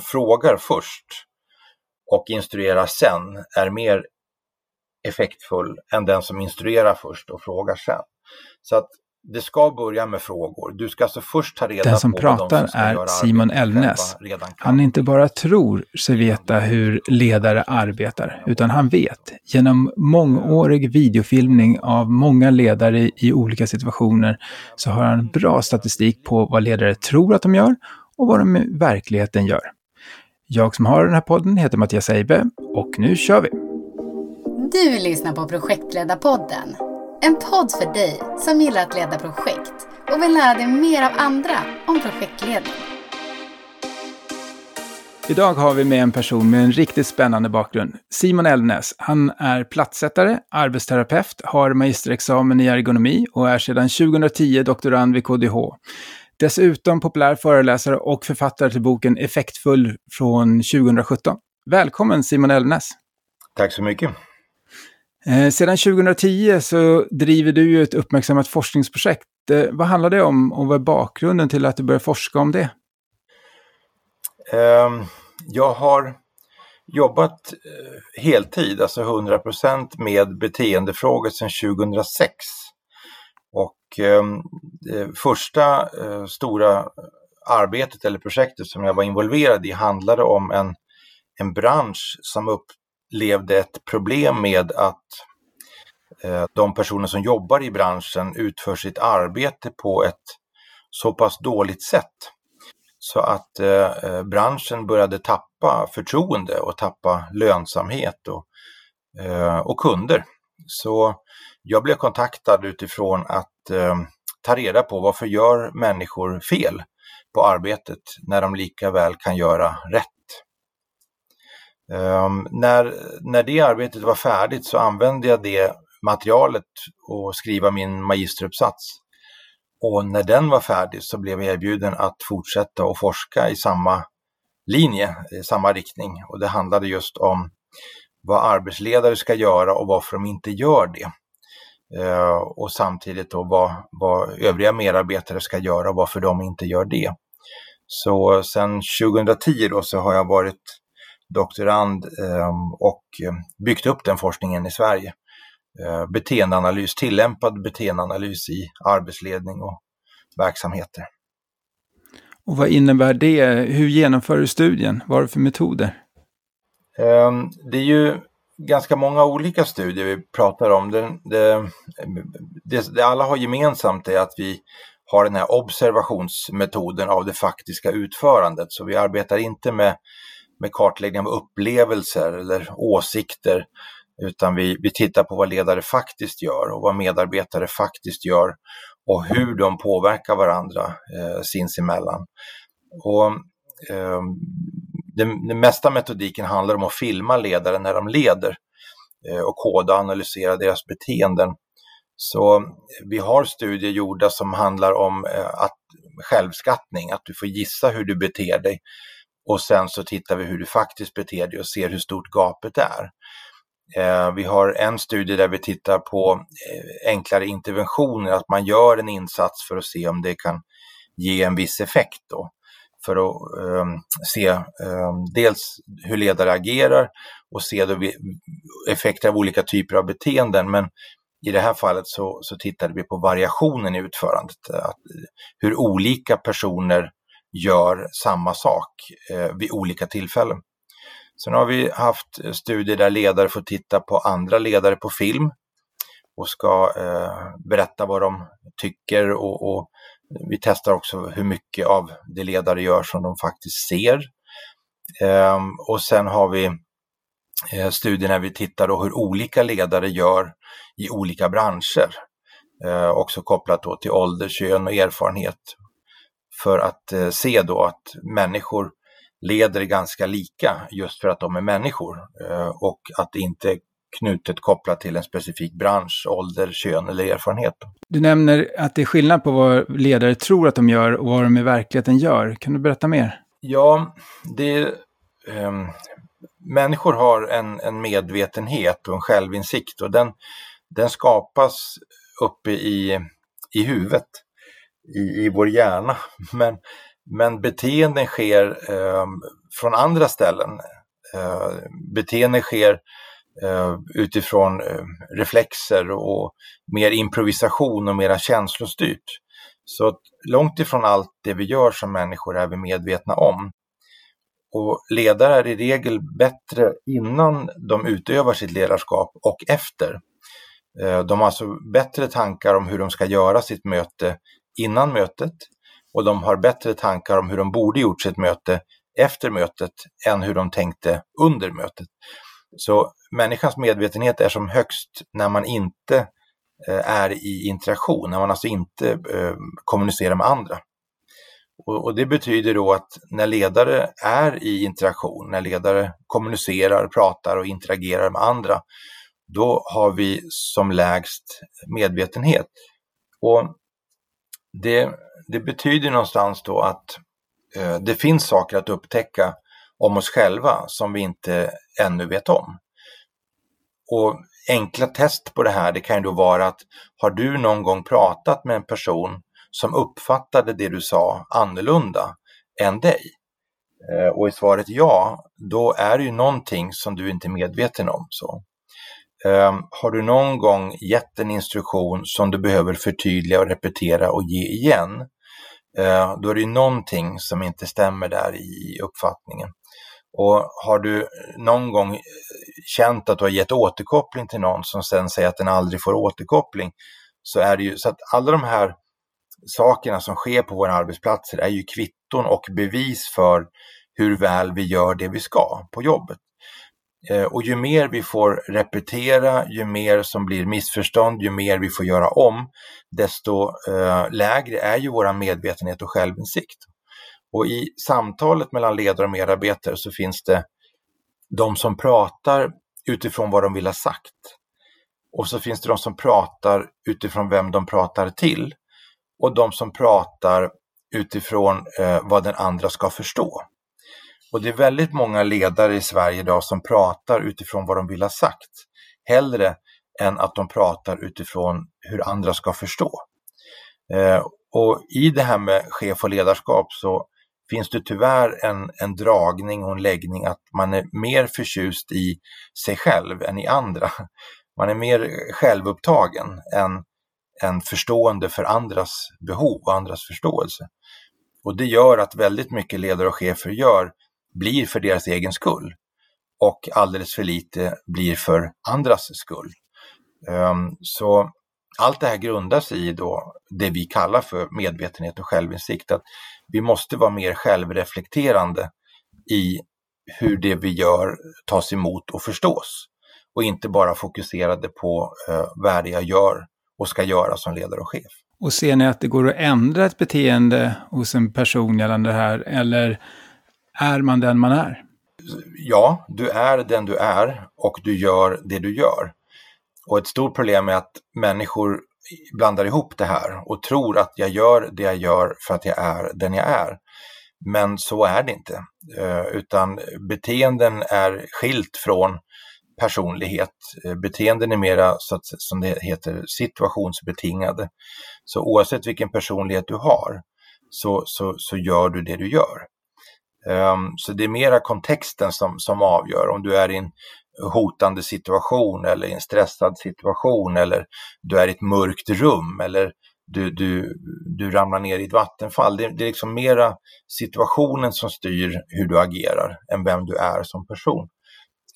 frågar först och instruerar sen är mer effektfull än den som instruerar först och frågar sen. Så att det ska börja med frågor. Du ska alltså först ta reda på Den som pratar de som är Simon Elnäs. Han inte bara tror sig veta hur ledare arbetar, utan han vet genom mångårig videofilmning av många ledare i olika situationer så har han bra statistik på vad ledare tror att de gör och vad de i verkligheten gör. Jag som har den här podden heter Mattias Eibe och nu kör vi! Du lyssnar på Projektledarpodden en podd för dig som gillar att leda projekt och vill lära dig mer av andra om projektledning. Idag har vi med en person med en riktigt spännande bakgrund. Simon Elnäs. Han är platssättare, arbetsterapeut, har magisterexamen i ergonomi och är sedan 2010 doktorand vid KDH. Dessutom populär föreläsare och författare till boken Effektfull från 2017. Välkommen Simon Elnäs. Tack så mycket. Eh, sedan 2010 så driver du ju ett uppmärksammat forskningsprojekt. Eh, vad handlar det om och vad är bakgrunden till att du började forska om det? Eh, jag har jobbat eh, heltid, alltså 100 med beteendefrågor sedan 2006. Och det första eh, stora arbetet eller projektet som jag var involverad i handlade om en, en bransch som upplevde ett problem med att eh, de personer som jobbar i branschen utför sitt arbete på ett så pass dåligt sätt så att eh, eh branschen började tappa förtroende och tappa lönsamhet och, eh, och kunder. Så jag blev kontaktad utifrån att Eh, ta reda på varför gör människor fel på arbetet när de lika väl kan göra rätt. Um, när, när det arbetet var färdigt så använde jag det materialet och skriva min magisteruppsats. Och när den var färdig så blev jag erbjuden att fortsätta och forska i samma linje, i samma riktning. Och det handlade just om vad arbetsledare ska göra och varför de inte gör det. Uh, och samtidigt då vad, vad övriga medarbetare ska göra och varför de inte gör det. Så sedan 2010 då så har jag varit doktorand ehm, och eh, byggt upp den forskningen i Sverige. Eh, beteendeanalys, tillämpad beteendeanalys i arbetsledning och verksamheter. Och vad innebär det? Hur genomför du studien? Vad är det för metoder? Ehm, det är ju ganska många olika studier vi pratar om. Det, det, det, det alla har gemensamt är att vi har den här observationsmetoden av det faktiska utförandet. Så vi arbetar inte med med kartläggning av upplevelser eller åsikter, utan vi, vi tittar på vad ledare faktiskt gör och vad medarbetare faktiskt gör och hur de påverkar varandra eh, sinsemellan. Och, eh, den, den mesta metodiken handlar om att filma ledare när de leder eh, och koda och analysera deras beteenden. Så eh, vi har studier gjorda som handlar om eh, att självskattning, att du får gissa hur du beter dig och sen så tittar vi hur du faktiskt beter dig och ser hur stort gapet är. Eh, vi har en studie där vi tittar på eh, enklare interventioner, att man gör en insats för att se om det kan ge en viss effekt. Då. För att um, se um, dels hur ledare agerar och se då vi, effekter av olika typer av beteenden. Men i det här fallet så, så tittade vi på variationen i utförandet. Att, hur olika personer gör samma sak eh, vid olika tillfällen. Sen har vi haft studier där ledare får titta på andra ledare på film och ska eh, berätta vad de tycker och, och, vi testar också hur mycket av det ledare gör som de faktiskt ser. Ehm, och sen har vi eh, studier när vi tittar då hur olika ledare gör i olika branscher. Eh, också kopplat då till ålder, kön och erfarenhet för att eh, se då att människor leder ganska lika just för att de är människor och att det inte är knutet kopplat till en specifik bransch, ålder, kön eller erfarenhet. Du nämner att det är skillnad på vad ledare tror att de gör och vad de i verkligheten gör. Kan du berätta mer? Ja, det eh, människor har en, en medvetenhet och en självinsikt och den, den skapas uppe i, i huvudet i, i vår hjärna. Men Men beteenden sker eh, från andra ställen. Eh, beteenden sker Eh, utifrån eh, reflexer och mer improvisation och mera känslostyrt. Så långt ifrån allt det vi gör som människor är vi medvetna om. Och ledare är i regel bättre innan de utövar sitt ledarskap och efter. Eh, de har alltså bättre tankar om hur de ska göra sitt möte innan mötet och de har bättre tankar om hur de borde gjort sitt möte efter mötet än hur de tänkte under mötet. Så människans medvetenhet är som högst när man inte eh, är i interaktion, när man alltså inte eh, kommunicerar med andra. Och, det betyder då att när ledare är i interaktion, när ledare kommunicerar, pratar och interagerar med andra, då har vi som lägst medvetenhet. Och det, det betyder någonstans då att eh, det finns saker att upptäcka om oss själva som vi inte ännu vet om. Och enkla test på det här det kan ju då vara att har du någon gång pratat med en person som uppfattade det du sa annorlunda än dig? Eh, och i svaret ja, då är det ju någonting som du inte är medveten om. Så. Eh, har du någon gång gett en instruktion som du behöver förtydliga och repetera och ge igen, eh, då är det någonting som inte stämmer där i uppfattningen. Och har du någon gång känt att du har gett återkoppling till någon som sen säger att den aldrig får återkoppling, så är det ju så att alla de här sakerna som sker på våra arbetsplatser är ju kvitton och bevis för hur väl vi gör det vi ska på jobbet. Eh, och ju mer vi får repetera, ju mer som blir missförstånd, ju mer vi får göra om, desto eh, lägre är ju vår medvetenhet och självinsikt. Och i samtalet mellan ledare och medarbetare så finns det de som pratar utifrån vad de vill ha sagt. Och så finns det de som pratar utifrån vem de pratar till. Och de som pratar utifrån eh, vad den andra ska förstå. Och det är väldigt många ledare i Sverige idag som pratar utifrån vad de vill ha sagt, hellre än att de pratar utifrån hur andra ska förstå. Eh, och i det här med chef och ledarskap så finns det tyvärr en, en dragning och en läggning att man är mer förtjust i sig själv än i andra. Man är mer självupptagen än, än förstående för andras behov och andras förståelse. Och det gör att väldigt mycket ledare och chefer gör blir för deras egen skull och alldeles för lite blir för andras skull. Um, så allt det här grundar sig i då det vi kallar för medvetenhet och självinsikt. Att vi måste vara mer självreflekterande i hur det vi gör tas emot och förstås. Och inte bara fokuserade på uh, vad det jag gör och ska göra som ledare och chef. Och ser ni att det går att ändra ett beteende hos en person gällande det här? Eller är man den man är? Ja, du är den du är och du gör det du gör. Och ett stort problem är att människor blandar ihop det här och tror att jag gör det jag gör för att jag är den jag är. Men så är det inte, eh, utan beteenden är skilt från personlighet. Eh, beteenden är mera, som det heter, situationsbetingade. Så oavsett vilken personlighet du har så, så, så gör du det du gör. Um, så det är mera kontexten som, som avgör om du är i en hotande situation eller i en stressad situation eller du är i ett mörkt rum eller du, du, du ramlar ner i ett vattenfall. Det, det är liksom mera situationen som styr hur du agerar än vem du är som person.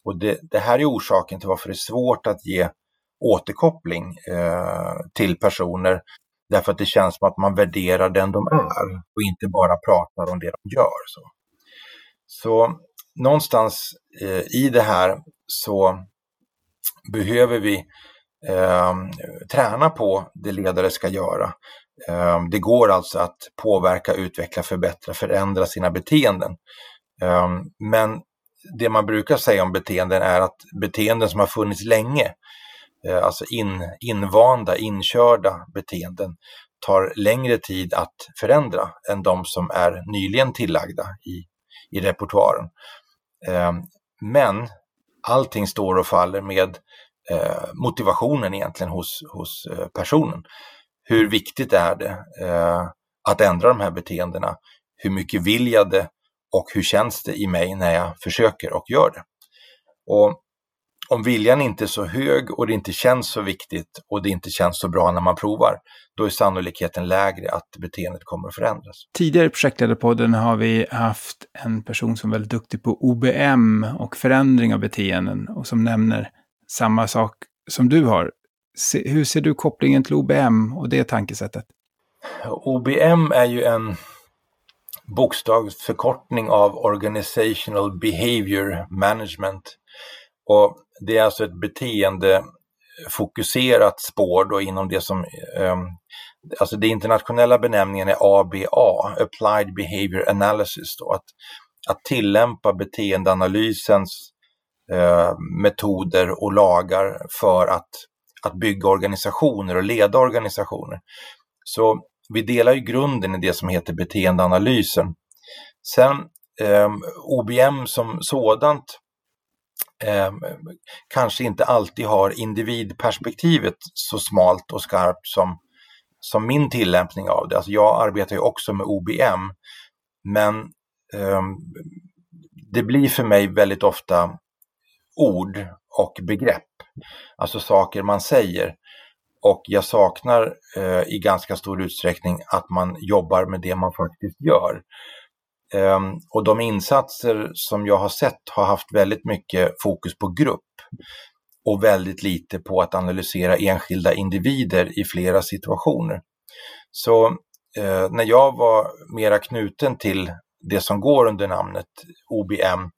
Och det, det här är orsaken till varför det är svårt att ge återkoppling eh, till personer därför att det känns som att man värderar den de är och inte bara pratar om det de gör. Så. Så någonstans eh, i det här så behöver vi eh, träna på det ledare ska göra. Eh, det går alltså att påverka, utveckla, förbättra, förändra sina beteenden. Eh, men det man brukar säga om beteenden är att beteenden som har funnits länge, eh, alltså in, invanda, inkörda beteenden, tar längre tid att förändra än de som är nyligen tillagda i i repertoaren. Ehm, men allting står och faller med eh, motivationen egentligen hos, hos eh, personen. Hur viktigt är det eh, att ändra de här beteendena? hur mycket vill jag det och hur känns det i mig när jag försöker och gör det. Och om viljan inte är så hög och det inte känns så viktigt och det inte känns så bra när man provar, då är sannolikheten lägre att beteendet kommer att förändras. Tidigare i projektledarpodden har vi haft en person som är väldigt duktig på OBM och förändring av beteenden och som nämner samma sak som du har. Hur ser du kopplingen till OBM och det tankesättet? OBM är ju en bokstavsförkortning av Organizational Behavior Management. Och det är alltså ett beteendefokuserat spår då inom det som, eh, alltså det internationella benämningen är ABA, Applied Behavior Analysis. Då, att, att tillämpa beteendeanalysens eh, metoder och lagar för att, att bygga organisationer och leda organisationer. Så vi delar ju grunden i det som heter beteendeanalysen. Sen eh, OBM som sådant eh, kanske inte alltid har individperspektivet så smalt och skarpt som, som min tillämpning av det. Alltså jag arbetar ju också med OBM, men eh, det blir för mig väldigt ofta ord och begrepp, alltså saker man säger. Och jag saknar eh, i ganska stor utsträckning att man jobbar med det man faktiskt gör. Ehm, och de insatser som jag har sett har haft väldigt mycket fokus på grupp och väldigt lite på att analysera enskilda individer i flera situationer. Så eh, när jag var mera knuten till det som går under namnet OBM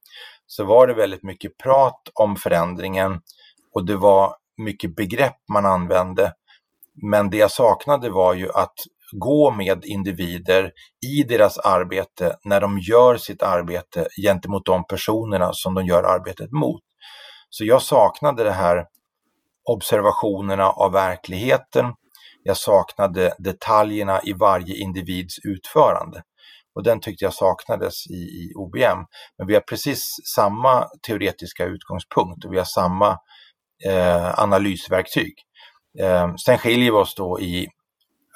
så var det väldigt mycket prat om förändringen och det var mycket begrepp man använde. Men det jag saknade var ju att gå med individer i deras arbete när de gör sitt arbete gentemot de personerna som de gör arbetet mot. Så jag saknade det här observationerna av verkligheten. Jag saknade detaljerna i varje individs utförande. Och den tyckte jag saknades i, i OBM. Men vi har precis samma teoretiska utgångspunkt och vi har samma eh, analysverktyg. Eh, sen skiljer vi oss då i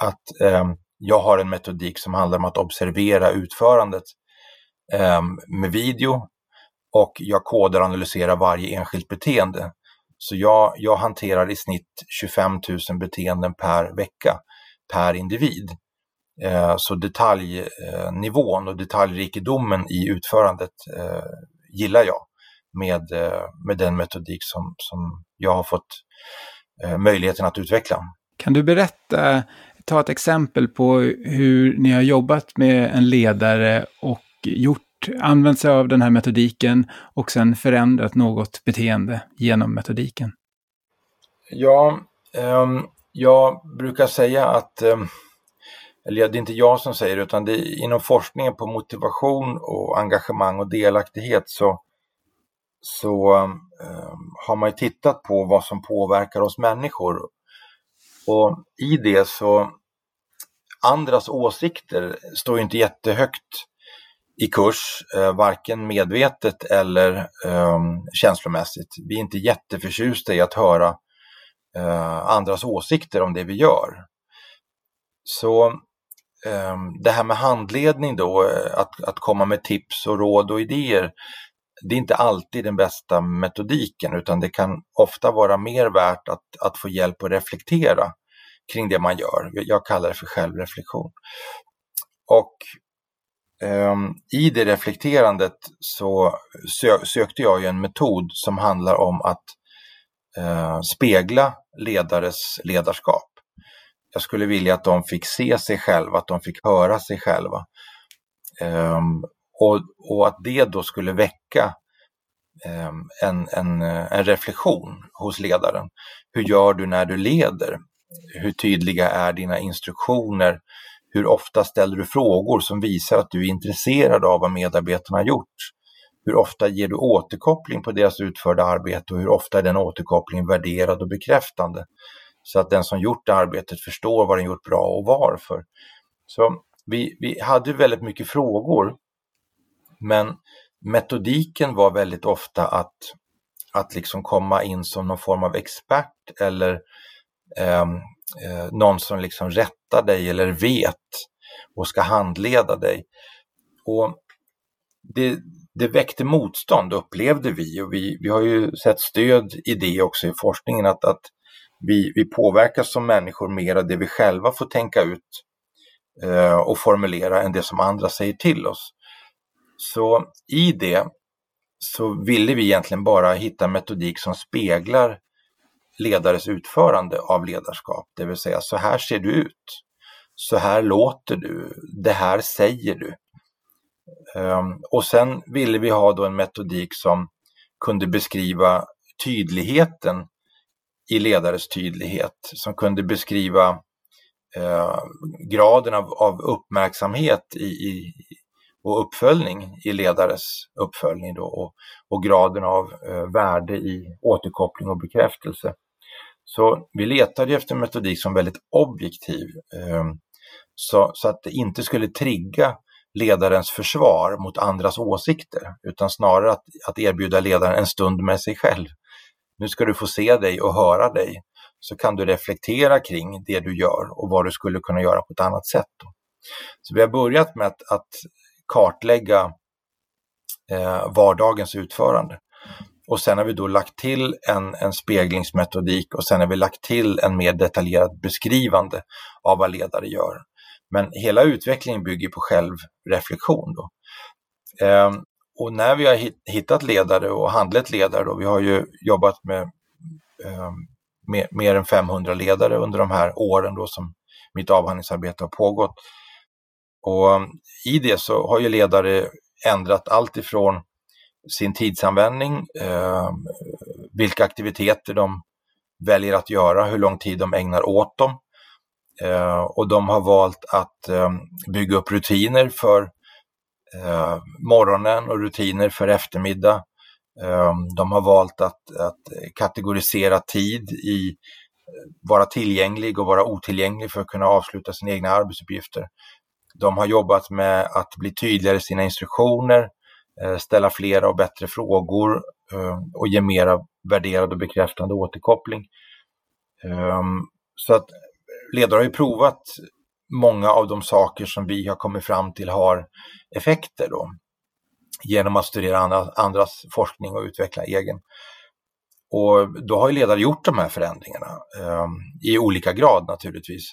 att eh, jag har en metodik som handlar om att observera utförandet eh, med video och jag kodar och analyserar varje enskilt beteende. Så jag, jag hanterar i snitt 25 000 beteenden per vecka per individ. Eh, så detaljnivån eh, och detaljrikedomen i utförandet eh, gillar jag med, eh, med den metodik som, som jag har fått eh, möjligheten att utveckla. Kan du berätta ta ett exempel på hur ni har jobbat med en ledare och gjort, använt sig av den här metodiken och sen förändrat något beteende genom metodiken? Ja, um, jag brukar säga att, um, eller det är inte jag som säger det, utan det är inom forskningen på motivation och engagemang och delaktighet så, så um, har man tittat på vad som påverkar oss människor och i det så, andras åsikter står inte jättehögt i kurs, eh, varken medvetet eller eh, känslomässigt. Vi är inte jätteförtjusta i att höra eh, andras åsikter om det vi gör. Så eh, det här med handledning då, eh, att, att komma med tips och råd och idéer, det är inte alltid den bästa metodiken utan det kan ofta vara mer värt att, att få hjälp att reflektera kring det man gör. Jag kallar det för självreflektion. Och um, i det reflekterandet så sö sökte jag ju en metod som handlar om att uh, spegla ledares ledarskap. Jag skulle vilja att de fick se sig själva, att de fick höra sig själva. Um, och, och, att det då skulle väcka ehm, en, en, en reflektion hos ledaren. Hur gör du när du leder? Hur tydliga är dina instruktioner? Hur ofta ställer du frågor som visar att du är intresserad av vad medarbetarna har gjort? Hur ofta ger du återkoppling på deras utförda arbete och hur ofta är den återkopplingen värderad och bekräftande? Så att den som gjort arbetet förstår vad den gjort bra och varför. Så vi, vi hade väldigt mycket frågor, men metodiken var väldigt ofta att, att liksom komma in som någon form av expert eller ehm, eh, någon som liksom rättar dig eller vet och ska handleda dig. Och det, det väckte motstånd upplevde vi och vi, vi har ju sett stöd i det också i forskningen att, att vi, vi påverkas som människor mer av det vi själva får tänka ut eh, och formulera än det som andra säger till oss. Så i det så ville vi egentligen bara hitta metodik som speglar ledares utförande av ledarskap, det vill säga så här ser du ut, så här låter du, det här säger du. Ehm, och sen ville vi ha då en metodik som kunde beskriva tydligheten i ledares tydlighet, som kunde beskriva eh, graden av, av uppmärksamhet i, i, och uppföljning i ledares uppföljning då, och, och graden av eh, värde i återkoppling och bekräftelse. Så vi letade efter en metodik som väldigt objektiv, eh, så, så att det inte skulle trigga ledarens försvar mot andras åsikter, utan snarare att, att erbjuda ledaren en stund med sig själv. Nu ska du få se dig och höra dig, så kan du reflektera kring det du gör och vad du skulle kunna göra på ett annat sätt. Så vi har börjat med att, att kartlägga eh, vardagens utförande. Och sen har vi då lagt till en, en speglingsmetodik och sen har vi lagt till en mer detaljerad beskrivande av vad ledare gör. Men hela utvecklingen bygger på självreflektion. Då. Eh, och när vi har hittat ledare och handlett ledare, då, vi har ju jobbat med, eh, med mer än 500 ledare under de här åren då som mitt avhandlingsarbete har pågått. Och um, i det så har ju ledare ändrat allt ifrån sin tidsanvändning, eh, vilka aktiviteter de väljer att göra, hur lång tid de ägnar åt dem, Eh, och de har valt att eh, bygga upp rutiner för eh, morgonen och rutiner för eftermiddag. Ehm, de har valt att, att kategorisera tid i eh, vara tillgänglig och vara otillgänglig för att kunna avsluta sina egna arbetsuppgifter. De har jobbat med att bli tydligare i sina instruktioner, eh, ställa flera och bättre frågor eh, och ge mera värderad och bekräftande återkoppling. Ehm, så att ledare har ju provat många av de saker som vi har kommit fram till har effekter då, genom att studera andras forskning och utveckla egen. Och då har ju ledare gjort de här förändringarna ehm, i olika grad naturligtvis.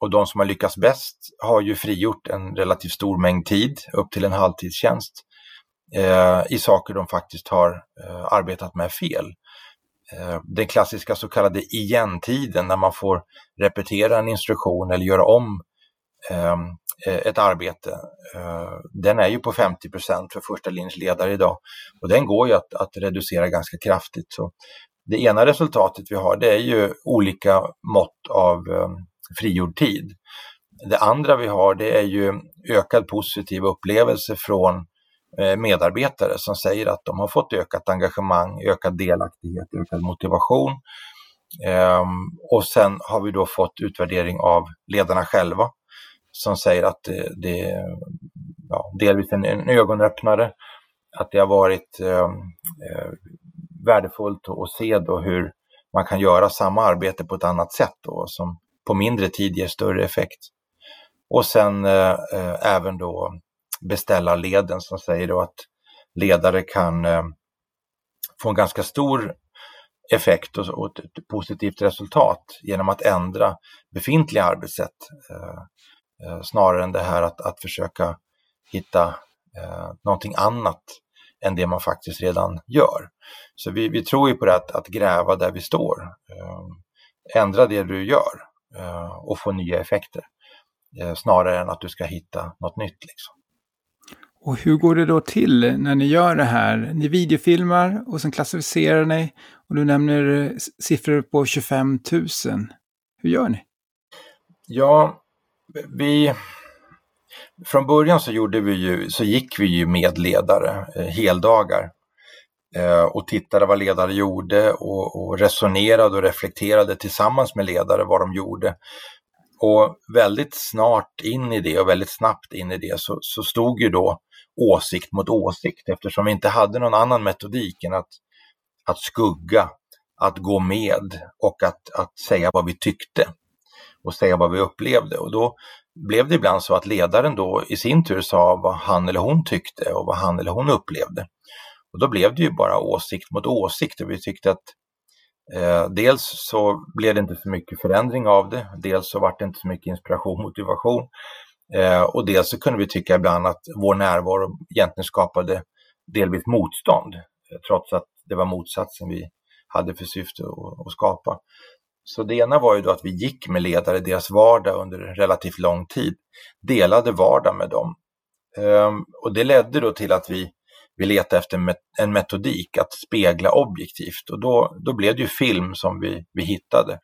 Och de som har lyckats bäst har ju frigjort en relativt stor mängd tid, upp till en halvtidstjänst, eh, i saker de faktiskt har eh, arbetat med fel. Eh, den klassiska så kallade igen-tiden när man får repetera en instruktion eller göra om ehm, eh, ett arbete. Eh, den är ju på 50 för första linjens ledare idag och den går ju att, att reducera ganska kraftigt. Så det ena resultatet vi har det är ju olika mått av ehm, frigjord tid. Det andra vi har det är ju ökad positiv upplevelse från eh, medarbetare som säger att de har fått ökat engagemang, ökad delaktighet, ökad motivation. Ehm, och sen har vi då fått utvärdering av ledarna själva som säger att det, det ja, delvis en, en ögonöppnare, att det har varit ehm, eh, värdefullt att se då hur man kan göra samma arbete på ett annat sätt då, som på mindre tid ger större effekt. Och sen eh, eh även då beställarleden som säger då att ledare kan eh, få en ganska stor effekt och, och ett positivt resultat genom att ändra befintliga arbetssätt eh, eh, snarare än det här att, att försöka hitta eh, någonting annat än det man faktiskt redan gör. Så vi, vi tror ju på det att, att gräva där vi står. Eh, ändra det du gör eh, och få nya effekter eh, snarare än att du ska hitta något nytt. Liksom. Och hur går det då till när ni gör det här? Ni videofilmar och sen klassificerar ni och du nämner eh, siffror på 25 000. Hur gör ni? Ja, vi... Från början så, gjorde vi ju, så gick vi ju med ledare eh, heldagar eh, Eh, och tittade vad ledare gjorde och, och resonerade och reflekterade tillsammans med ledare vad de gjorde. Och väldigt snart in i det och väldigt snabbt in i det så, så stod ju då åsikt mot åsikt eftersom vi inte hade någon annan metodik än att, att skugga, att gå med och att, att säga vad vi tyckte. och säga vad vi upplevde. Och då blev det ibland så att ledaren då i sin tur sa vad han eller hon tyckte och vad han eller hon upplevde. Och då blev det ju bara åsikt mot åsikt och vi tyckte att eh, dels så blev det inte så mycket förändring av det, dels så var det inte så mycket inspiration, motivation eh, och dels så kunde vi tycka ibland att vår närvaro egentligen skapade delvis motstånd, eh, trots att det var motsatsen vi hade för syfte att, att skapa. Så det ena var ju då att vi gick med ledare i deras vardag under relativt lång tid, delade vardag med dem. Um, och det ledde då till att vi, vi letade efter en metodik att spegla objektivt och då, då blev det ju film som vi, vi hittade.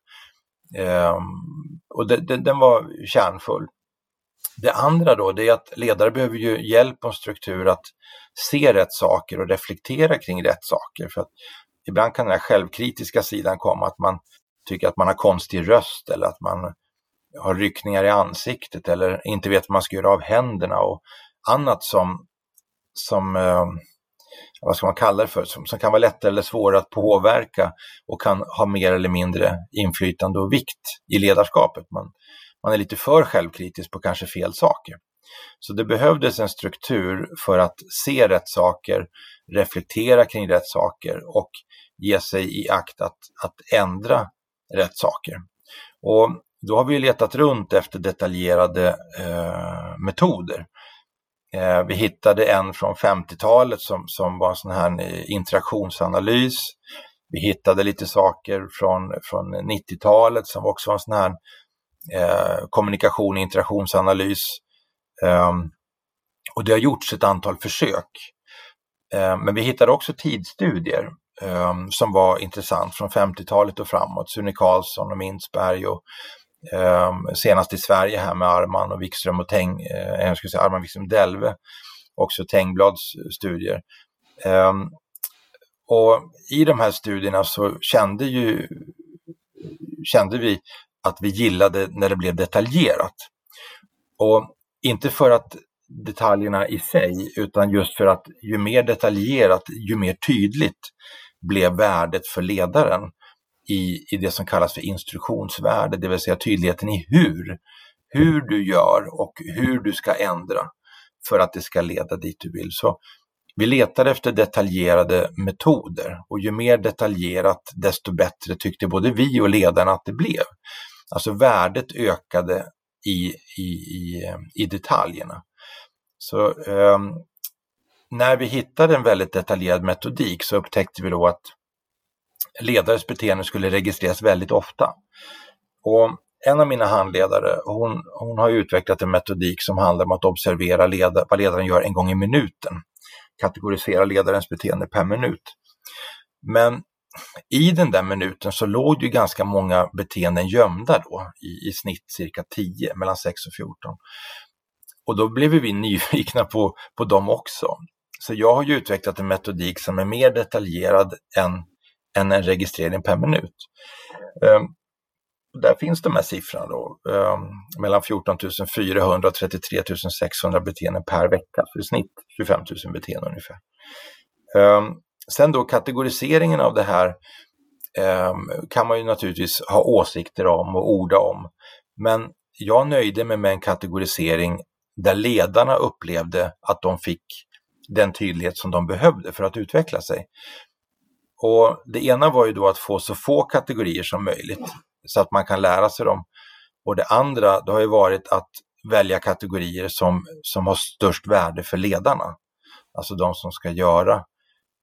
Um, och det, det, den var kärnfull. Det andra då, det är att ledare behöver ju hjälp och struktur att se rätt saker och reflektera kring rätt saker. För att ibland kan den här självkritiska sidan komma, att man tycker att man har konstig röst eller att man har ryckningar i ansiktet eller inte vet vad man ska göra av händerna och annat som, som eh, vad ska man kalla det för, som, som kan vara lättare eller svårare att påverka och kan ha mer eller mindre inflytande och vikt i ledarskapet. Man, man är lite för självkritisk på kanske fel saker. Så det behövdes en struktur för att se rätt saker, reflektera kring rätt saker och ge sig i akt att, att ändra rätt saker. Och då har vi letat runt efter detaljerade eh, metoder. Eh, vi hittade en från 50-talet som, som var en sån här eh, interaktionsanalys. Vi hittade lite saker från, från 90-talet som också var en sån här eh, kommunikation och interaktionsanalys. Eh, och det har gjorts ett antal försök. Ehm, men vi hittade också tidsstudier ehm, som var intressant från 50-talet och framåt. Sune Karlsson och Mintzberg och Ehm, senast i Sverige här med Arman och Wikström och Teng, eh, jag skulle säga Arman Wikström Delve, också Tengblads eh, studier. Ehm, och i de här studierna så kände ju kände vi att vi gillade när det blev detaljerat. Och inte för att detaljerna i sig, utan just för att ju mer detaljerat, ju mer tydligt blev värdet för ledaren i, i det som kallas för instruktionsvärde, det vill säga tydligheten i hur, hur du gör och hur du ska ändra för att det ska leda dit du vill. Så vi letar efter detaljerade metoder och ju mer detaljerat desto bättre tyckte både vi och ledarna att det blev. Alltså värdet ökade i, i, i, i detaljerna. Så eh, när vi hittade en väldigt detaljerad metodik så upptäckte vi då att ledares beteende skulle registreras väldigt ofta. Och en av mina handledare, hon, hon har utvecklat en metodik som handlar om att observera leda, vad ledaren gör en gång i minuten. Kategorisera ledarens beteende per minut. Men i den där minuten så låg ju ganska många beteenden gömda då, i, i snitt cirka 10, mellan 6 och 14. Och då blev vi nyfikna på, på dem också. Så jag har ju utvecklat en metodik som är mer detaljerad än, än en registrering per minut. Ehm, där finns de här siffrorna då, ehm, mellan 14 400 och 33 600 beteenden per vecka, så i snitt 25 000 beteenden ungefär. Ehm, sen då kategoriseringen av det här eh, kan man ju naturligtvis ha åsikter om och orda om. Men jag nöjde mig med en kategorisering där ledarna upplevde att de fick den tydlighet som de behövde för att utveckla sig. Och Det ena var ju då att få så få kategorier som möjligt så att man kan lära sig dem. Och det andra det har ju varit att välja kategorier som, som har störst värde för ledarna. Alltså de som ska göra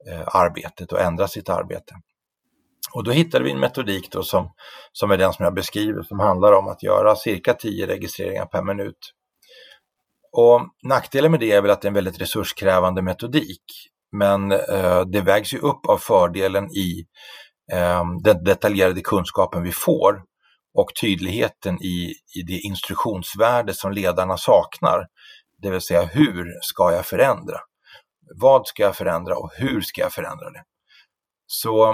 Eh, arbetet och ändra sitt arbete. Och då hittade vi en metodik då som, som är den som jag beskriver som handlar om att göra cirka 10 registreringar per minut. Och nackdelen med det är väl att det är en väldigt resurskrävande metodik. Men eh, det vägs ju upp av fördelen i eh, den detaljerade kunskapen vi får och tydligheten i, i det instruktionsvärde som ledarna saknar. Det vill säga hur ska jag förändra? Vad ska jag förändra och hur ska jag förändra det? Så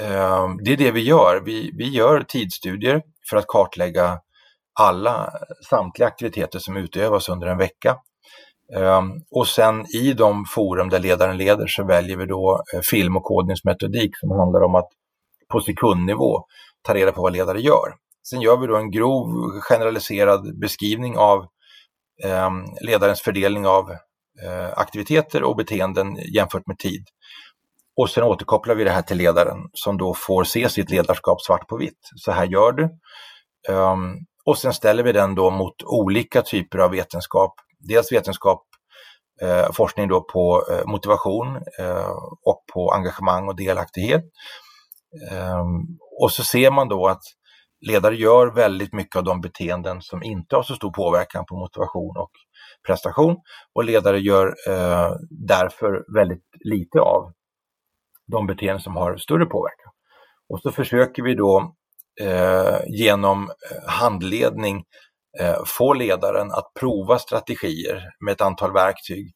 eh, det är det vi gör. Vi, vi gör tidsstudier för att kartlägga alla, samtliga aktiviteter som utövas under en vecka. Ehm, och sen i de forum där ledaren leder så väljer vi då eh, film och kodningsmetodik som handlar om att på sekundnivå ta reda på vad ledare gör. sen gör vi då en grov generaliserad beskrivning av ehm, ledarens fördelning av eh, aktiviteter och beteenden jämfört med tid. Och sen återkopplar vi det här till ledaren som då får se sitt ledarskap svart på vitt. Så här gör du. Ehm, och sen ställer vi den då mot olika typer av vetenskap. Dels vetenskap, eh, forskning då på eh, motivation eh, och på engagemang och delaktighet. Ehm, och så ser man då att ledare gör väldigt mycket av de beteenden som inte har så stor påverkan på motivation och prestation och ledare gör eh, därför väldigt lite av de beteenden som har större påverkan. Och så försöker vi då eh, genom eh, handledning Eh, få ledaren att prova strategier med ett antal verktyg.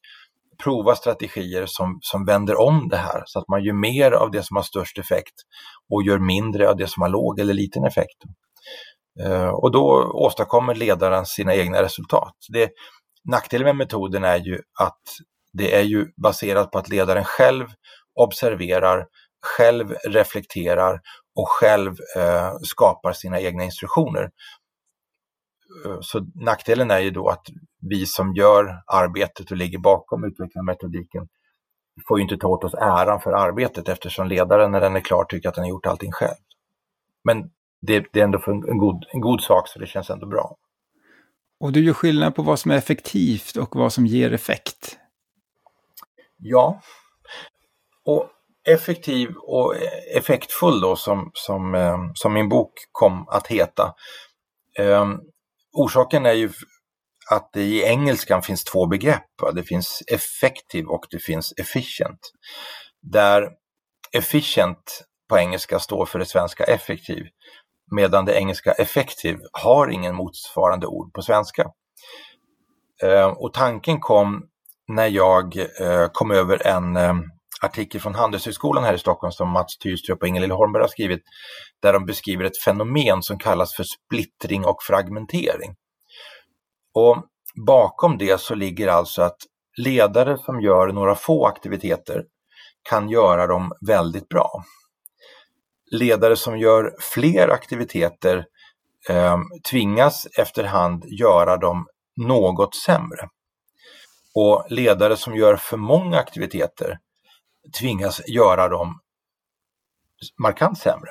Prova strategier som, som vänder om det här så att man gör mer av det som har störst effekt och gör mindre av det som har låg eller liten effekt. Eh, och då åstadkommer ledaren sina egna resultat. Det, nackdelen med metoden är ju att det är ju baserat på att ledaren själv observerar, själv reflekterar och själv eh, skapar sina egna instruktioner. Eh, så nackdelen är ju då att vi som gör arbetet och ligger bakom utvecklingen av metodiken får ju inte ta åt oss äran för arbetet eftersom ledaren när den är klar tycker att den har gjort allting själv. Men det, det är ändå en god, en god sak så det känns ändå bra. Och du gör skillnad på vad som är effektivt och vad som ger effekt? Ja, och effektiv och effektfull då som, som, eh, som min bok kom att heta. Orsaken är ju att det i engelskan finns två begrepp. Det finns effective och det finns efficient. Där efficient på engelska står för det svenska effektiv medan det engelska effective har ingen motsvarande ord på svenska. Eh, och tanken kom när jag eh, kom över en eh, artikel från Handelshögskolan här i Stockholm som Mats Tyrstrup och Ingelill Holmberg har skrivit, där de beskriver ett fenomen som kallas för splittring och fragmentering. Och bakom det så ligger alltså att ledare som gör några få aktiviteter kan göra dem väldigt bra. Ledare som gör fler aktiviteter eh, tvingas efterhand göra dem något sämre. Och ledare som gör för många aktiviteter tvingas göra dem markant sämre.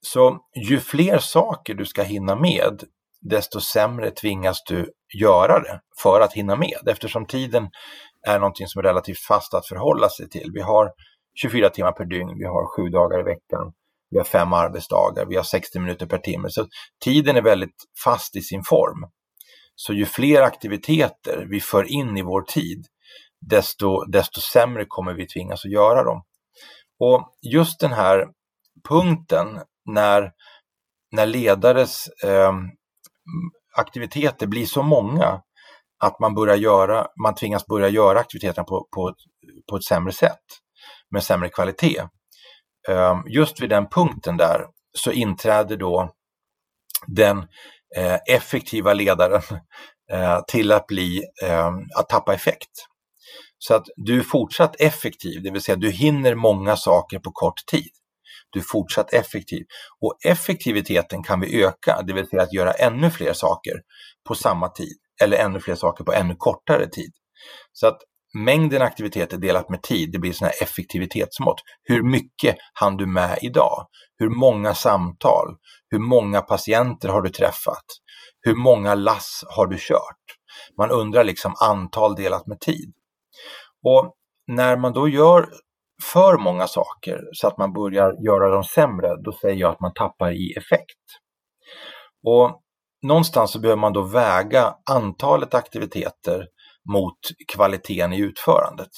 Så ju fler saker du ska hinna med, desto sämre tvingas du göra det för att hinna med eftersom tiden är någonting som är relativt fast att förhålla sig till. Vi har 24 timmar per dygn, vi har sju dagar i veckan, vi har fem arbetsdagar, vi har 60 minuter per timme. Så tiden är väldigt fast i sin form. Så ju fler aktiviteter vi för in i vår tid, desto, desto sämre kommer vi tvingas att göra dem. Och just den här punkten när, när ledares eh, aktiviteter blir så många att man, börjar göra, man tvingas börja göra aktiviteterna på, på, på ett sämre sätt med sämre kvalitet. Eh, just vid den punkten där så inträder då den eh, effektiva ledaren eh, till att bli, eh, att tappa effekt. Så att du är fortsatt effektiv, det vill säga du hinner många saker på kort tid. Du är fortsatt effektiv. Och effektiviteten kan vi öka, det vill säga att göra ännu fler saker på samma tid eller ännu fler saker på ännu kortare tid. Så att mängden aktiviteter delat med tid, det blir sådana här effektivitetsmått. Hur mycket hann du med idag? Hur många samtal? Hur många patienter har du träffat? Hur många lass har du kört? Man undrar liksom antal delat med tid. Och när man då gör för många saker så att man börjar göra dem sämre, då säger jag att man tappar i effekt. Och någonstans så behöver man då väga antalet aktiviteter mot kvaliteten i utförandet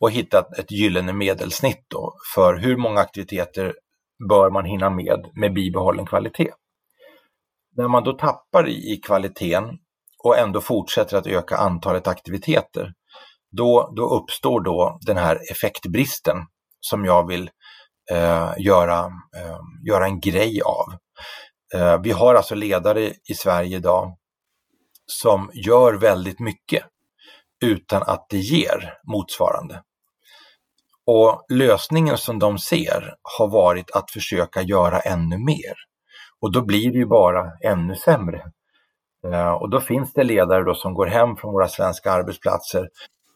och hitta ett gyllene medelsnitt då för hur många aktiviteter bör man hinna med med bibehållen kvalitet. När man då tappar i kvaliteten och ändå fortsätter att öka antalet aktiviteter, då, då uppstår då den här effektbristen som jag vill eh, göra, eh, göra en grej av. Eh, vi har alltså ledare i Sverige idag som gör väldigt mycket utan att det ger motsvarande. Och lösningen som de ser har varit att försöka göra ännu mer. Och då blir det ju bara ännu sämre. Eh, och då finns det ledare då som går hem från våra svenska arbetsplatser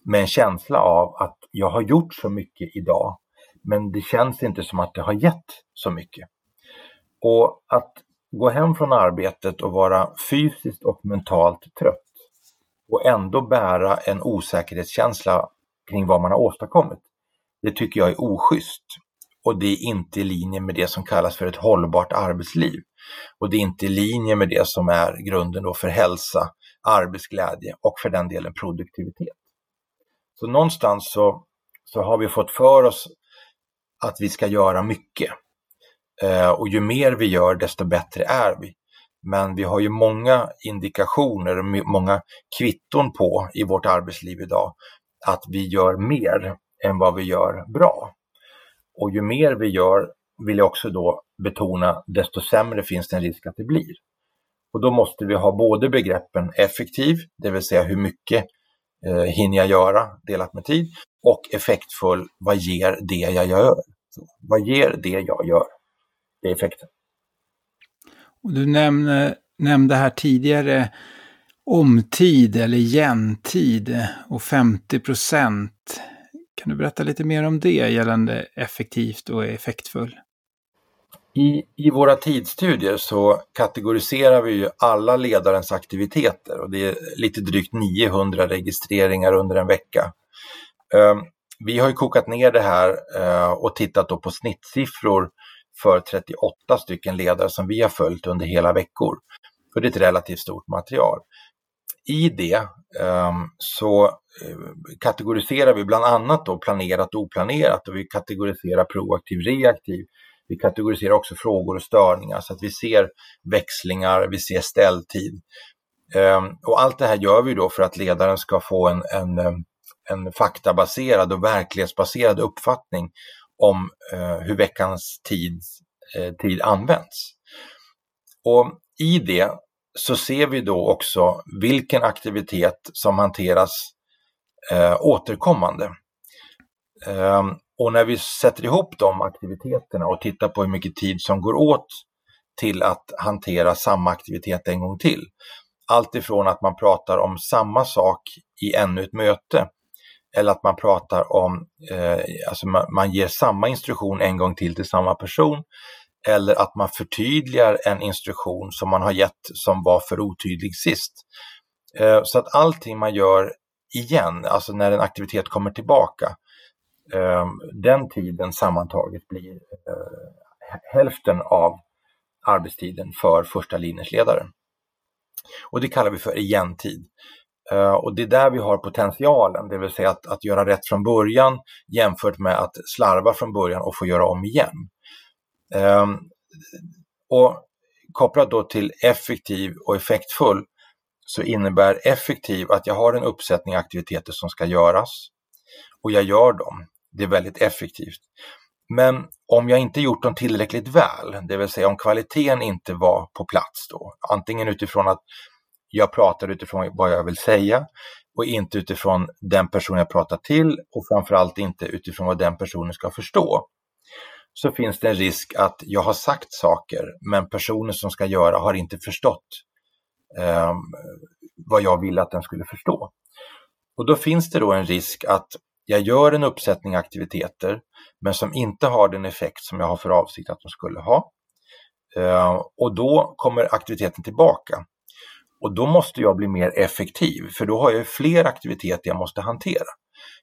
med en känsla av att jag har gjort så mycket idag, men det känns inte som att det har gett så mycket. Och att gå hem från arbetet och vara fysiskt och mentalt trött och ändå bära en osäkerhetskänsla kring vad man har åstadkommit. Det tycker jag är oschysst. Och det är inte i linje med det som kallas för ett hållbart arbetsliv. Och det är inte i linje med det som är grunden då för hälsa, arbetsglädje och för den delen produktivitet. Så någonstans så, så har vi fått för oss att vi ska göra mycket. Eh, och ju mer vi gör desto bättre är vi. Men vi har ju många indikationer och många kvitton på i vårt arbetsliv idag att vi gör mer än vad vi gör bra. Och ju mer vi gör, vill jag också då betona, desto sämre finns det en risk att det blir. Och då måste vi ha både begreppen effektiv, det vill säga hur mycket eh, hinner jag göra delat med tid, och effektfull, vad ger det jag gör? Så, vad ger det jag gör? Det är effekten. Och du nämnde, nämnde här tidigare omtid eller gentid och 50 procent. Kan du berätta lite mer om det gällande effektivt och effektfull? I, I våra tidsstudier så kategoriserar vi ju alla ledarens aktiviteter och det är lite drygt 900 registreringar under en vecka. Ehm, vi har ju kokat ner det här eh, och tittat då på snittsiffror för 38 stycken ledare som vi har följt under hela veckor. För det är ett relativt stort material. I det ehm, så eh, kategoriserar vi bland annat då planerat och oplanerat och vi kategoriserar proaktiv, reaktiv. Vi kategoriserar också frågor och störningar så att vi ser växlingar, vi ser ställtid. Ehm, och allt det här gör vi då för att ledaren ska få en, en, ehm, en faktabaserad och verklighetsbaserad uppfattning om eh, hur veckans tid, eh, tid används. Och i det så ser vi då också vilken aktivitet som hanteras eh, återkommande. Ehm, och när vi sätter ihop de aktiviteterna och tittar på hur mycket tid som går åt till att hantera samma aktivitet en gång till. Allt ifrån att man pratar om samma sak i ännu ett möte eller att man pratar om, eh, alltså man, man, ger samma instruktion en gång till till samma person eller att man förtydligar en instruktion som man har gett som var för otydlig sist. Eh, så att allting man gör igen, alltså när en aktivitet kommer tillbaka, eh, Ehm, den tiden sammantaget blir eh, hälften av arbetstiden för första linjens ledare. Och det kallar vi för igentid. Uh, ehm, och det är där vi har potentialen, det vill säga att, att göra rätt från början jämfört med att slarva från början och få göra om igen. Ehm, och kopplat då till effektiv och effektfull så innebär effektiv att jag har en uppsättning aktiviteter som ska göras och jag gör dem. Det är väldigt effektivt. Men om jag inte gjort dem tillräckligt väl, det vill säga om kvaliteten inte var på plats då, antingen utifrån att jag pratar utifrån vad jag vill säga och inte utifrån den person jag pratar till och framförallt inte utifrån vad den personen ska förstå. Så finns det en risk att jag har sagt saker men personen som ska göra har inte förstått eh, vad jag ville att den skulle förstå. Och då finns det då en risk att jag gör en uppsättning aktiviteter men som inte har den effekt som jag har för avsikt att de skulle ha. Eh, och då kommer aktiviteten tillbaka. Och då måste jag bli mer effektiv för då har jag fler aktiviteter jag måste hantera.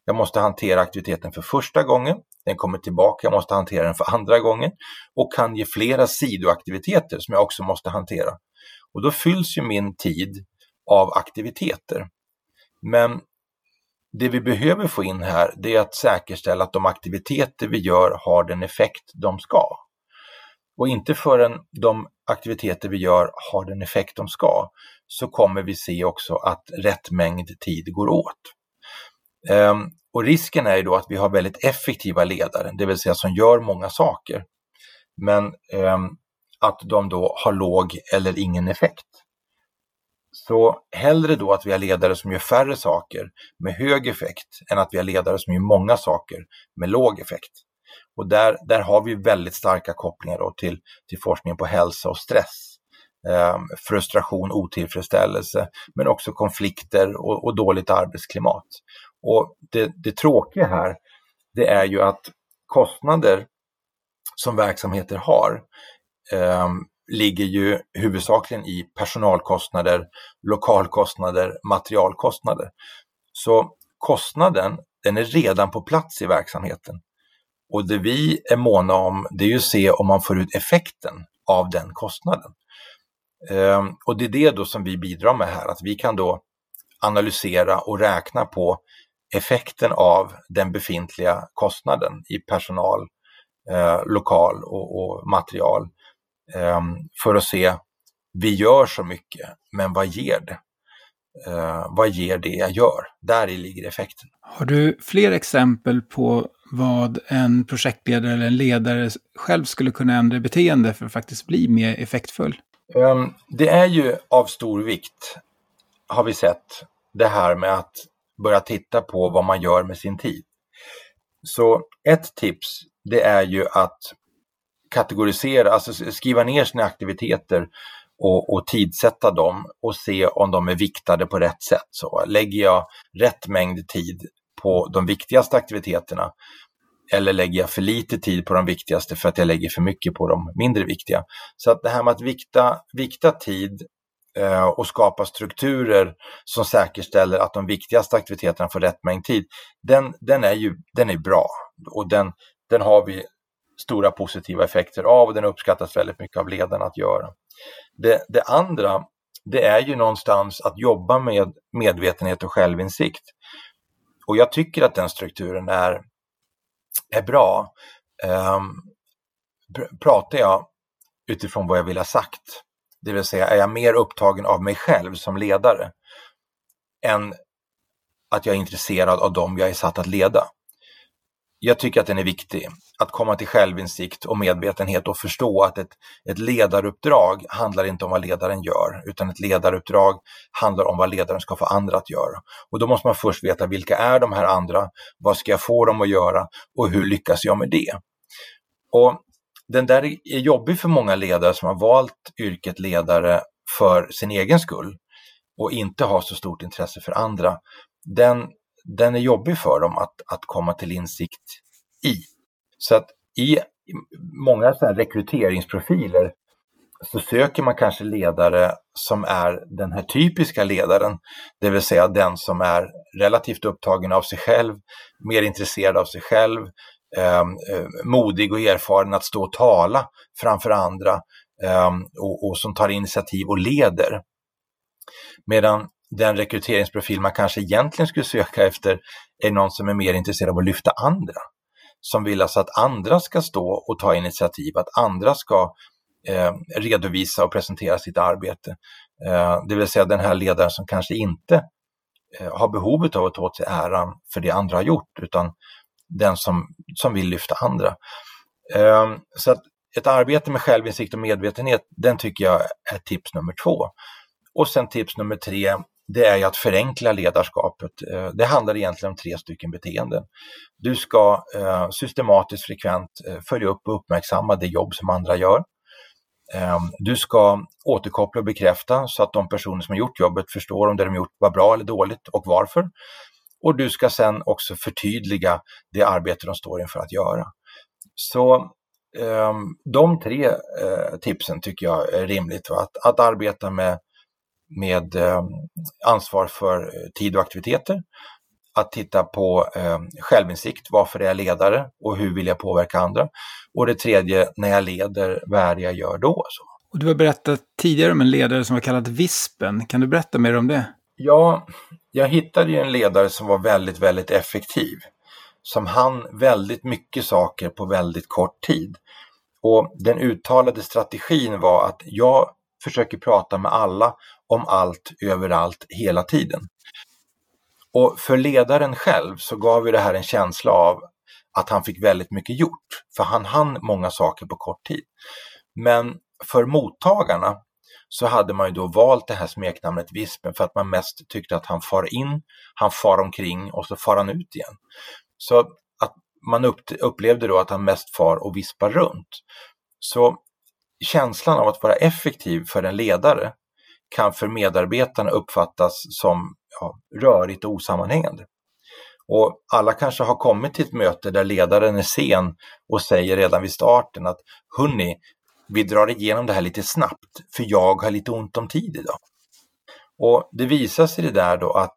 Jag måste hantera aktiviteten för första gången, den kommer tillbaka, jag måste hantera den för andra gången och kan ge flera sidoaktiviteter som jag också måste hantera. Och då fylls ju min tid av aktiviteter. Men det vi behöver få in här det är att säkerställa att de aktiviteter vi gör har den effekt de ska. Och inte förrän de aktiviteter vi gör har den effekt de ska, så kommer vi se också att rätt mängd tid går åt. Um, och risken är ju då att vi har väldigt effektiva ledare, det vill säga som gör många saker. Men um, att de då har låg eller ingen effekt. Så hellre då att vi har ledare som gör färre saker med hög effekt än att vi har ledare som gör många saker med låg effekt. Och där, där har vi väldigt starka kopplingar då till, till forskningen på hälsa och stress. Eh, frustration, otillfredsställelse, men också konflikter och, och dåligt arbetsklimat. Och det, det tråkiga här, det är ju att kostnader som verksamheter har eh, ligger ju huvudsakligen i personalkostnader, lokalkostnader, materialkostnader. Så kostnaden, den är redan på plats i verksamheten. Och det vi är måna om, det är ju att se om man får ut effekten av den kostnaden. Ehm, och det är det då som vi bidrar med här, att vi kan då analysera och räkna på effekten av den befintliga kostnaden i personal, eh, lokal och, och material eh, för att se, vi gör så mycket, men vad ger det? Eh, vad ger det jag gör? Där ligger effekten. Har du fler exempel på vad en projektledare eller en ledare själv skulle kunna ändra beteende för att faktiskt bli mer effektfull? Um, det är ju av stor vikt, har vi sett, det här med att börja titta på vad man gör med sin tid. Så ett tips, det är ju att kategorisera, alltså skriva ner sina aktiviteter och, och tidsätta dem och se om de är viktade på rätt sätt. Så lägger jag rätt mängd tid på de viktigaste aktiviteterna eller lägger jag för lite tid på de viktigaste för att jag lägger för mycket på de mindre viktiga. Så att det här med att vikta, vikta tid eh, och skapa strukturer som säkerställer att de viktigaste aktiviteterna får rätt mängd tid, den, den är ju den är bra och den, den har vi stora positiva effekter av och den uppskattas väldigt mycket av ledarna att göra. Det, det andra, det är ju någonstans att jobba med medvetenhet och självinsikt. Och jag tycker att den strukturen är är bra. Um, pr pratar jag utifrån vad jag vill ha sagt, det vill säga är jag mer upptagen av mig själv som ledare än att jag är intresserad av dem jag är satt att leda jag tycker att den är viktig. Att komma till självinsikt och medvetenhet och förstå att ett, ett ledaruppdrag handlar inte om vad ledaren gör, utan ett ledaruppdrag handlar om vad ledaren ska få andra att göra. Och då måste man först veta vilka är de här andra, vad ska jag få dem att göra och hur lyckas jag med det? Och den där är jobbig för många ledare som har valt yrket ledare för sin egen skull och inte har så stort intresse för andra. Den den är jobbig för dem att, att komma till insikt i. Så att i många så rekryteringsprofiler så söker man kanske ledare som är den här typiska ledaren, det vill säga den som är relativt upptagen av sig själv, mer intresserad av sig själv, ehm, eh, modig och erfaren att stå och tala framför andra eh, och, och, som tar initiativ och leder. Medan den rekryteringsprofil man kanske egentligen skulle söka efter är någon som är mer intresserad av att lyfta andra. Som vill alltså att andra ska stå och ta initiativ, att andra ska eh, redovisa och presentera sitt arbete. Eh, det vill säga den här ledaren som kanske inte eh, har behovet av att ta åt sig äran för det andra har gjort, utan den som, som vill lyfta andra. Eh, så att ett arbete med självinsikt och medvetenhet, den tycker jag är tips nummer två. Och sen tips nummer tre, det är ju att förenkla ledarskapet. Eh, det handlar egentligen om tre stycken beteenden. Du ska eh, systematiskt frekvent eh, följa upp och uppmärksamma det jobb som andra gör. Ehm, du ska återkoppla och bekräfta så att de personer som har gjort jobbet förstår om det de gjort var bra eller dåligt och varför. Och du ska sen också förtydliga det arbete de står inför att göra. Så ehm, de tre tipsen tycker jag är rimligt. Att, att arbeta med med eh, ansvar för eh, tid och aktiviteter. Att titta på eh, självinsikt, varför är jag ledare och hur vill jag påverka andra? Och det tredje, när jag leder, vad är det jag gör då? Så. Och du har berättat tidigare om en ledare som var kallad Vispen. Kan du berätta mer om det? Ja, jag hittade ju en ledare som var väldigt, väldigt effektiv. Som hann väldigt mycket saker på väldigt kort tid. Och den uttalade strategin var att jag försöker prata med alla om allt överallt hela tiden. Och för ledaren själv så gav ju det här en känsla av att han fick väldigt mycket gjort, för han hann många saker på kort tid. Men för mottagarna så hade man ju då valt det här smeknamnet Vispen för att man mest tyckte att han far in, han far omkring och så far han ut igen. Så att man upplevde då att han mest far och vispar runt. Så känslan av att vara effektiv för en ledare kan för medarbetarna uppfattas som ja, rörigt och osammanhängande. Och alla kanske har kommit till ett möte där ledaren är sen och säger redan vid starten att Hörni, vi drar igenom det här lite snabbt för jag har lite ont om tid idag. Och det visar sig det där då att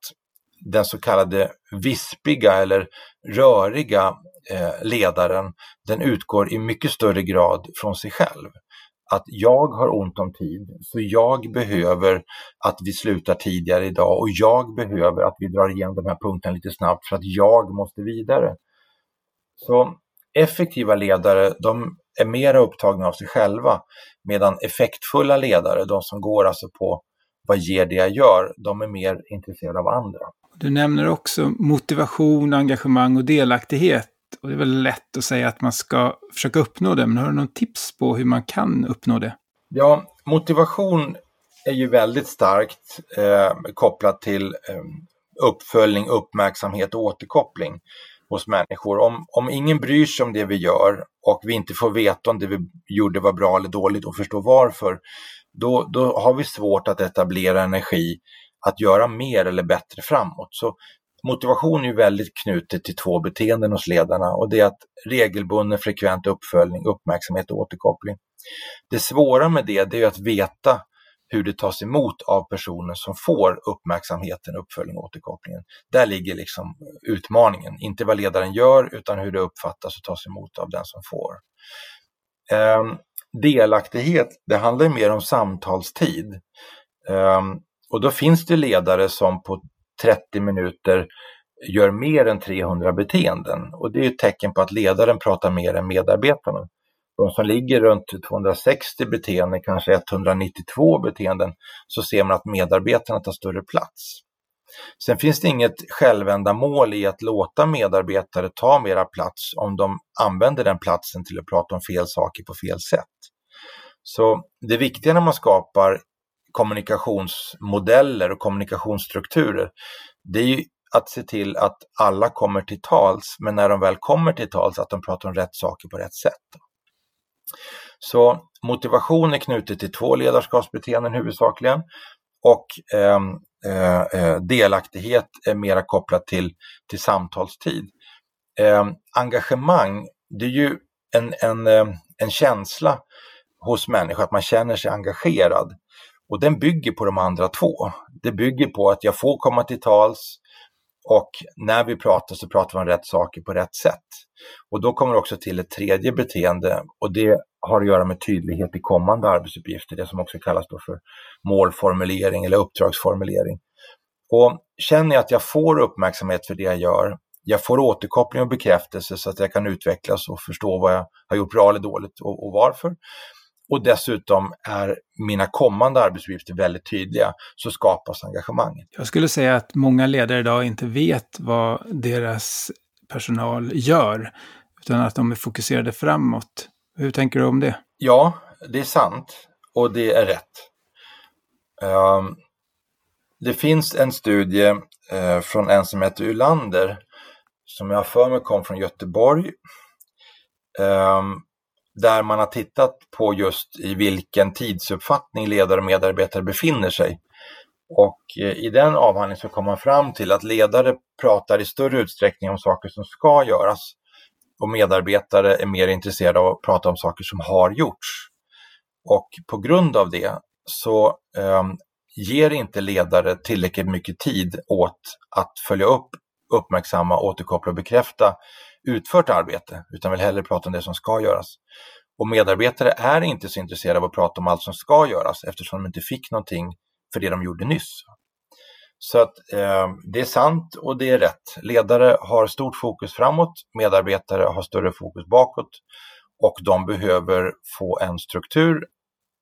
den så kallade vispiga eller röriga eh, ledaren, den utgår i mycket större grad från sig själv att jag har ont om tid, så jag behöver att vi slutar tidigare idag och jag behöver att vi drar igenom de här punkterna lite snabbt för att jag måste vidare. Så effektiva ledare, de är mera upptagna av sig själva, medan effektfulla ledare, de som går alltså på vad ger det jag gör, de är mer intresserade av andra. Du nämner också motivation, engagemang och delaktighet och det är väl lätt att säga att man ska försöka uppnå det, men har du någon tips på hur man kan uppnå det? Ja, motivation är ju väldigt starkt eh, kopplat till eh, uppföljning, uppmärksamhet och återkoppling hos människor. Om, om ingen bryr sig om det vi gör och vi inte får veta om det vi gjorde var bra eller dåligt och förstå varför, då, då har vi svårt att etablera energi att göra mer eller bättre framåt. Så Motivation är ju väldigt knutet till två beteenden hos ledarna och det är att regelbunden frekvent uppföljning, uppmärksamhet och återkoppling. Det svåra med det, det är att veta hur det tas emot av personen som får uppmärksamheten, uppföljning och återkopplingen. Där ligger liksom utmaningen, inte vad ledaren gör utan hur det uppfattas och tas emot av den som får. Um, delaktighet, det handlar mer om samtalstid. Um, och då finns det ledare som på 30 minuter gör mer än 300 beteenden. Och det är ett tecken på att ledaren pratar mer än medarbetarna. De som ligger runt 260 beteenden, kanske 192 beteenden, så ser man att medarbetarna tar större plats. Sen finns det inget självändamål i att låta medarbetare ta mera plats om de använder den platsen till att prata om fel saker på fel sätt. Så det viktiga när man skapar kommunikationsmodeller och kommunikationsstrukturer, det är ju att se till att alla kommer till tals, men när de väl kommer till tals att de pratar om rätt saker på rätt sätt. Så motivation är knutet till två ledarskapsbeteenden huvudsakligen och ehm, eh, eh, delaktighet är mera kopplat till, till samtalstid. Eh, engagemang, det är ju en, en, ehm, en känsla hos människor att man känner sig engagerad. Och den bygger på de andra två. Det bygger på att jag får komma till tals och när vi pratar så pratar vi om rätt saker på rätt sätt. Och då kommer också till ett tredje beteende och det har att göra med tydlighet i kommande arbetsuppgifter, det som också kallas då för målformulering eller uppdragsformulering. Och känner jag att jag får uppmärksamhet för det jag gör, jag får återkoppling och bekräftelse så att jag kan utvecklas och förstå vad jag har gjort bra eller dåligt och, och varför, och dessutom är mina kommande arbetsuppgifter väldigt tydliga, så skapas engagemanget. Jag skulle säga att många ledare idag inte vet vad deras personal gör, utan att de är fokuserade framåt. Hur tänker du om det? Ja, det är sant och det är rätt. Um, det finns en studie uh, från en som heter Ulander, som jag för mig kom från Göteborg. Um, där man har tittat på just i vilken tidsuppfattning ledare och medarbetare befinner sig. Och eh, i den avhandlingen så kom man fram till att ledare pratar i större utsträckning om saker som ska göras och medarbetare är mer intresserade av att prata om saker som har gjorts. Och på grund av det så eh, ger inte ledare tillräckligt mycket tid åt att följa upp, uppmärksamma, återkoppla och bekräfta utfört arbete, utan vill hellre prata om det som ska göras. Och medarbetare är inte så intresserade av att prata om allt som ska göras eftersom de inte fick någonting för det de gjorde nyss. Så att eh, det är sant och det är rätt. Ledare har stort fokus framåt, medarbetare har större fokus bakåt och de behöver få en struktur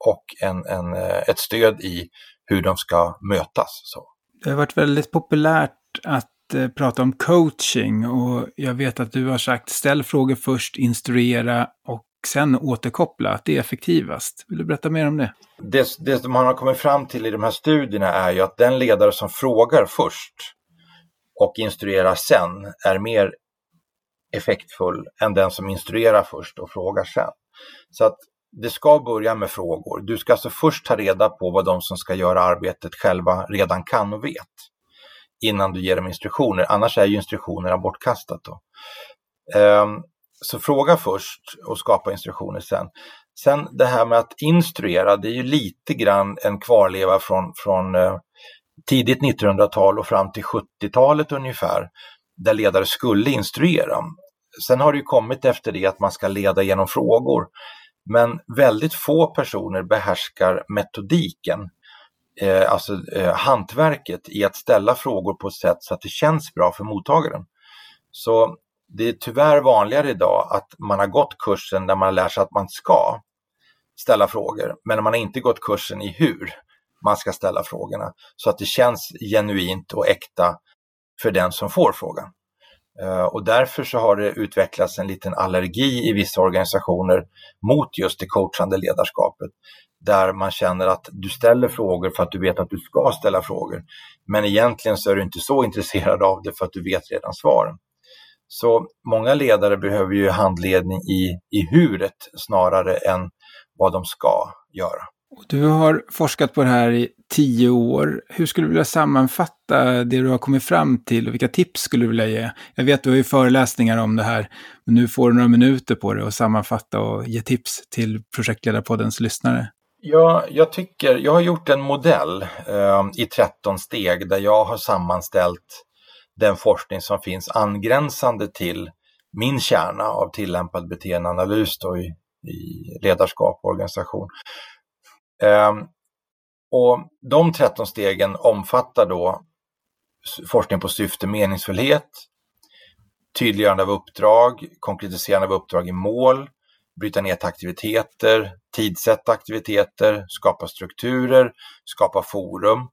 och en, en, eh, ett stöd i hur de ska mötas. Så. Det har varit väldigt populärt att eh, prata om coaching och jag vet att du har sagt ställ frågor först, instruera och sen återkoppla, att det är effektivast. Vill du berätta mer om det? Det, det man har kommit fram till i de här studierna är ju att den ledare som frågar först och instruerar sen är mer effektfull än den som instruerar först och frågar sen. Så att det ska börja med frågor. Du ska alltså först ta reda på vad de som ska göra arbetet själva redan kan och vet innan du ger dem instruktioner. Annars är ju instruktionerna bortkastat. Då. Ehm, så fråga först och skapa instruktioner sen. Sen det här med att instruera, det är ju lite grann en kvarleva från, från eh, tidigt 1900-tal och fram till 70-talet ungefär, där ledare skulle instruera. Sen har det ju kommit efter det att man ska leda genom frågor. Men väldigt få personer behärskar metodiken, eh, alltså eh, hantverket i att ställa frågor på ett sätt så att det känns bra för mottagaren. Så det är tyvärr vanligare idag att man har gått kursen där man lär sig att man ska ställa frågor, men man har inte gått kursen i hur man ska ställa frågorna så att det känns genuint och äkta för den som får frågan. Eh, och därför så har det utvecklats en liten allergi i vissa organisationer mot just det coachande ledarskapet. Där man känner att du ställer frågor för att du vet att du ska ställa frågor. Men egentligen så är du inte så intresserad av det för att du vet redan svaren. Så många ledare behöver ju handledning i, i huret snarare än vad de ska göra. Du har forskat på det här i tio år. Hur skulle du vilja sammanfatta det du har kommit fram till och vilka tips skulle du vilja ge? Jag vet du har ju föreläsningar om det här, men nu får du några minuter på dig att sammanfatta och ge tips till Projektledarpoddens lyssnare. Ja, jag tycker, jag har gjort en modell eh, i 13 steg där jag har sammanställt den forskning som finns angränsande till min kärna av tillämpad beteendeanalys då i, i ledarskap och organisation. Eh, och de 13 stegen omfattar då forskning på syfte, meningsfullhet, tydliggörande av uppdrag, konkretiserande av uppdrag i mål, bryta ner till aktiviteter, tidsätta aktiviteter, skapa strukturer, skapa forum,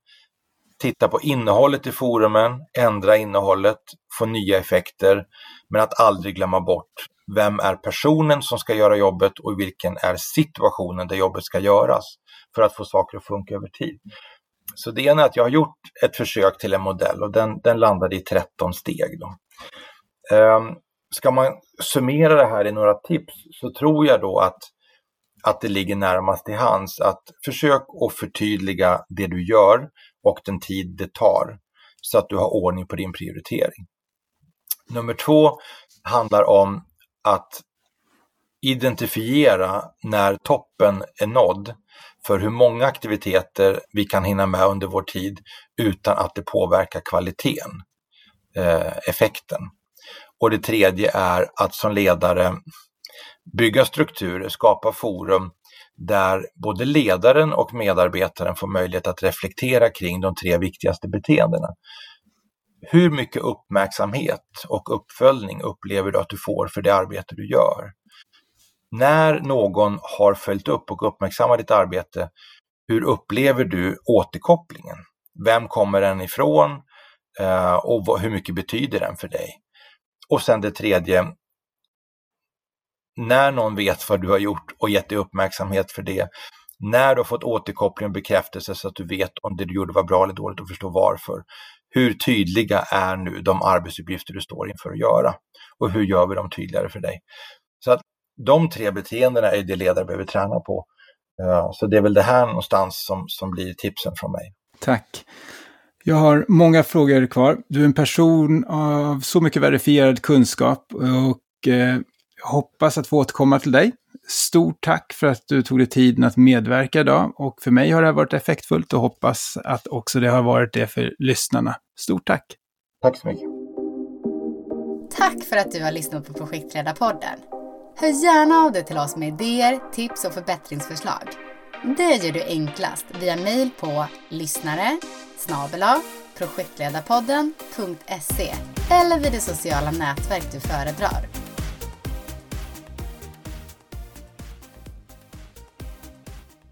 titta på innehållet i forumen, ändra innehållet, få nya effekter, men att aldrig glömma bort vem är personen som ska göra jobbet och vilken är situationen där jobbet ska göras för att få saker att funka över tid. Så det ena är att jag har gjort ett försök till en modell och den, den landade i 13 steg. Då. Um, ska man summera det här i några tips så tror jag då att, att det ligger närmast till hands att försök att förtydliga det du gör och den tid det tar så att du har ordning på din prioritering. Nummer två handlar om att identifiera när toppen är nådd för hur många aktiviteter vi kan hinna med under vår tid utan att det påverkar kvaliteten, eh, effekten. Och det tredje är att som ledare bygga strukturer, skapa forum där både ledaren och medarbetaren får möjlighet att reflektera kring de tre viktigaste beteendena. Hur mycket uppmärksamhet och uppföljning upplever du att du får för det arbete du gör? När någon har följt upp och uppmärksammat ditt arbete, hur upplever du återkopplingen? Vem kommer den ifrån eh, och hur mycket betyder den för dig? Och sen det tredje, när någon vet vad du har gjort och gett dig uppmärksamhet för det, när du har fått återkoppling och bekräftelse så att du vet om det du gjorde var bra eller dåligt och förstår varför. Hur tydliga är nu de arbetsuppgifter du står inför att göra? Och hur gör vi dem tydligare för dig? Så att de tre beteendena är det ledare behöver träna på. Eh, så det är väl det här någonstans som, som blir tipsen från mig. Tack. Jag har många frågor kvar. Du är en person av så mycket verifierad kunskap och eh, hoppas att få återkomma till dig. Stort tack för att du tog dig tiden att medverka idag och för mig har det varit effektfullt och hoppas att också det har varit det för lyssnarna. Stort tack! Tack så mycket! Tack för att du har lyssnat på Projektledarpodden. Hör gärna av dig till oss med idéer, tips och förbättringsförslag. Det gör du enklast via mejl på lyssnare projektledarpodden.se eller vid det sociala nätverk du föredrar.